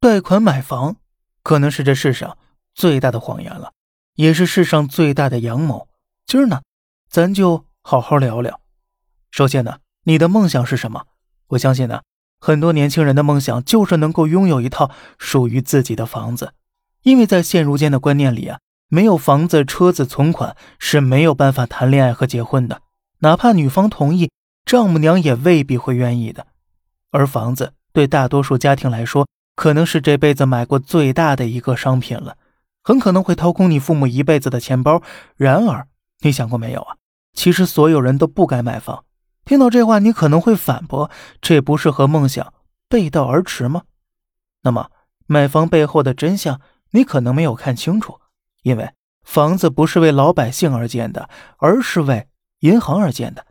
贷款买房，可能是这世上最大的谎言了，也是世上最大的阳谋。今儿呢，咱就好好聊聊。首先呢，你的梦想是什么？我相信呢，很多年轻人的梦想就是能够拥有一套属于自己的房子，因为在现如今的观念里啊，没有房子、车子、存款是没有办法谈恋爱和结婚的，哪怕女方同意，丈母娘也未必会愿意的。而房子对大多数家庭来说，可能是这辈子买过最大的一个商品了，很可能会掏空你父母一辈子的钱包。然而，你想过没有啊？其实所有人都不该买房。听到这话，你可能会反驳：这不是和梦想背道而驰吗？那么，买房背后的真相，你可能没有看清楚。因为房子不是为老百姓而建的，而是为银行而建的。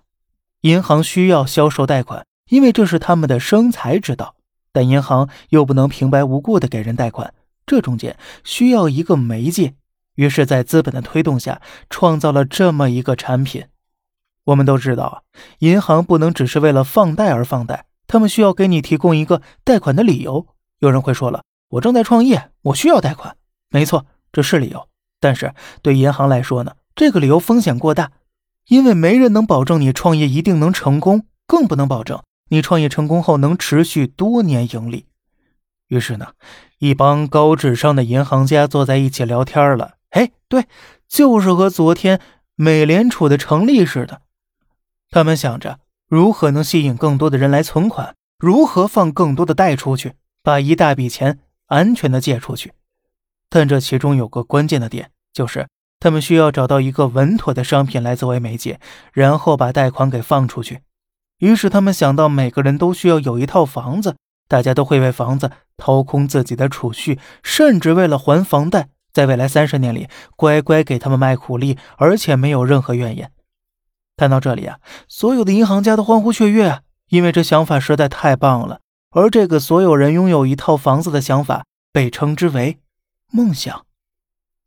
银行需要销售贷款，因为这是他们的生财之道。但银行又不能平白无故的给人贷款，这中间需要一个媒介。于是，在资本的推动下，创造了这么一个产品。我们都知道啊，银行不能只是为了放贷而放贷，他们需要给你提供一个贷款的理由。有人会说了，我正在创业，我需要贷款。没错，这是理由。但是对银行来说呢，这个理由风险过大，因为没人能保证你创业一定能成功，更不能保证。你创业成功后能持续多年盈利，于是呢，一帮高智商的银行家坐在一起聊天了。哎，对，就是和昨天美联储的成立似的。他们想着如何能吸引更多的人来存款，如何放更多的贷出去，把一大笔钱安全的借出去。但这其中有个关键的点，就是他们需要找到一个稳妥的商品来作为媒介，然后把贷款给放出去。于是他们想到，每个人都需要有一套房子，大家都会为房子掏空自己的储蓄，甚至为了还房贷，在未来三十年里乖乖给他们卖苦力，而且没有任何怨言。看到这里啊，所有的银行家都欢呼雀跃，因为这想法实在太棒了。而这个所有人拥有一套房子的想法，被称之为梦想。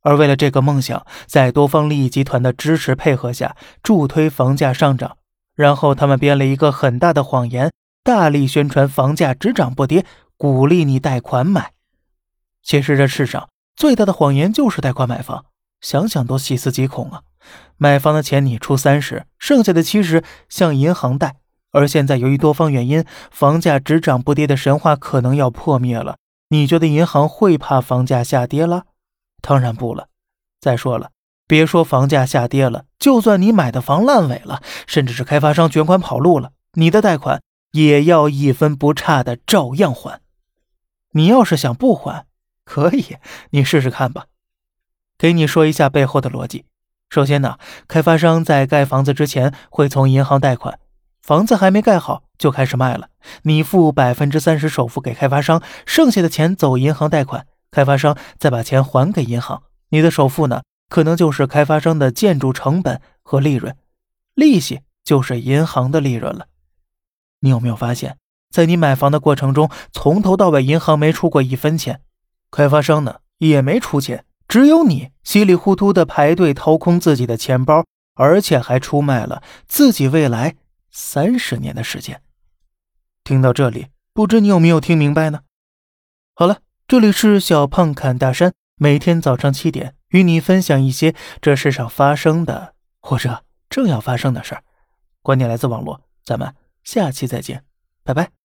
而为了这个梦想，在多方利益集团的支持配合下，助推房价上涨。然后他们编了一个很大的谎言，大力宣传房价只涨不跌，鼓励你贷款买。其实这世上最大的谎言就是贷款买房，想想都细思极恐啊！买房的钱你出三十，剩下的七十向银行贷。而现在由于多方原因，房价只涨不跌的神话可能要破灭了。你觉得银行会怕房价下跌了？当然不了。再说了。别说房价下跌了，就算你买的房烂尾了，甚至是开发商卷款跑路了，你的贷款也要一分不差的照样还。你要是想不还，可以，你试试看吧。给你说一下背后的逻辑。首先呢，开发商在盖房子之前会从银行贷款，房子还没盖好就开始卖了，你付百分之三十首付给开发商，剩下的钱走银行贷款，开发商再把钱还给银行，你的首付呢？可能就是开发商的建筑成本和利润，利息就是银行的利润了。你有没有发现，在你买房的过程中，从头到尾银行没出过一分钱，开发商呢也没出钱，只有你稀里糊涂的排队掏空自己的钱包，而且还出卖了自己未来三十年的时间。听到这里，不知你有没有听明白呢？好了，这里是小胖侃大山，每天早上七点。与你分享一些这世上发生的或者正要发生的事儿，观点来自网络，咱们下期再见，拜拜。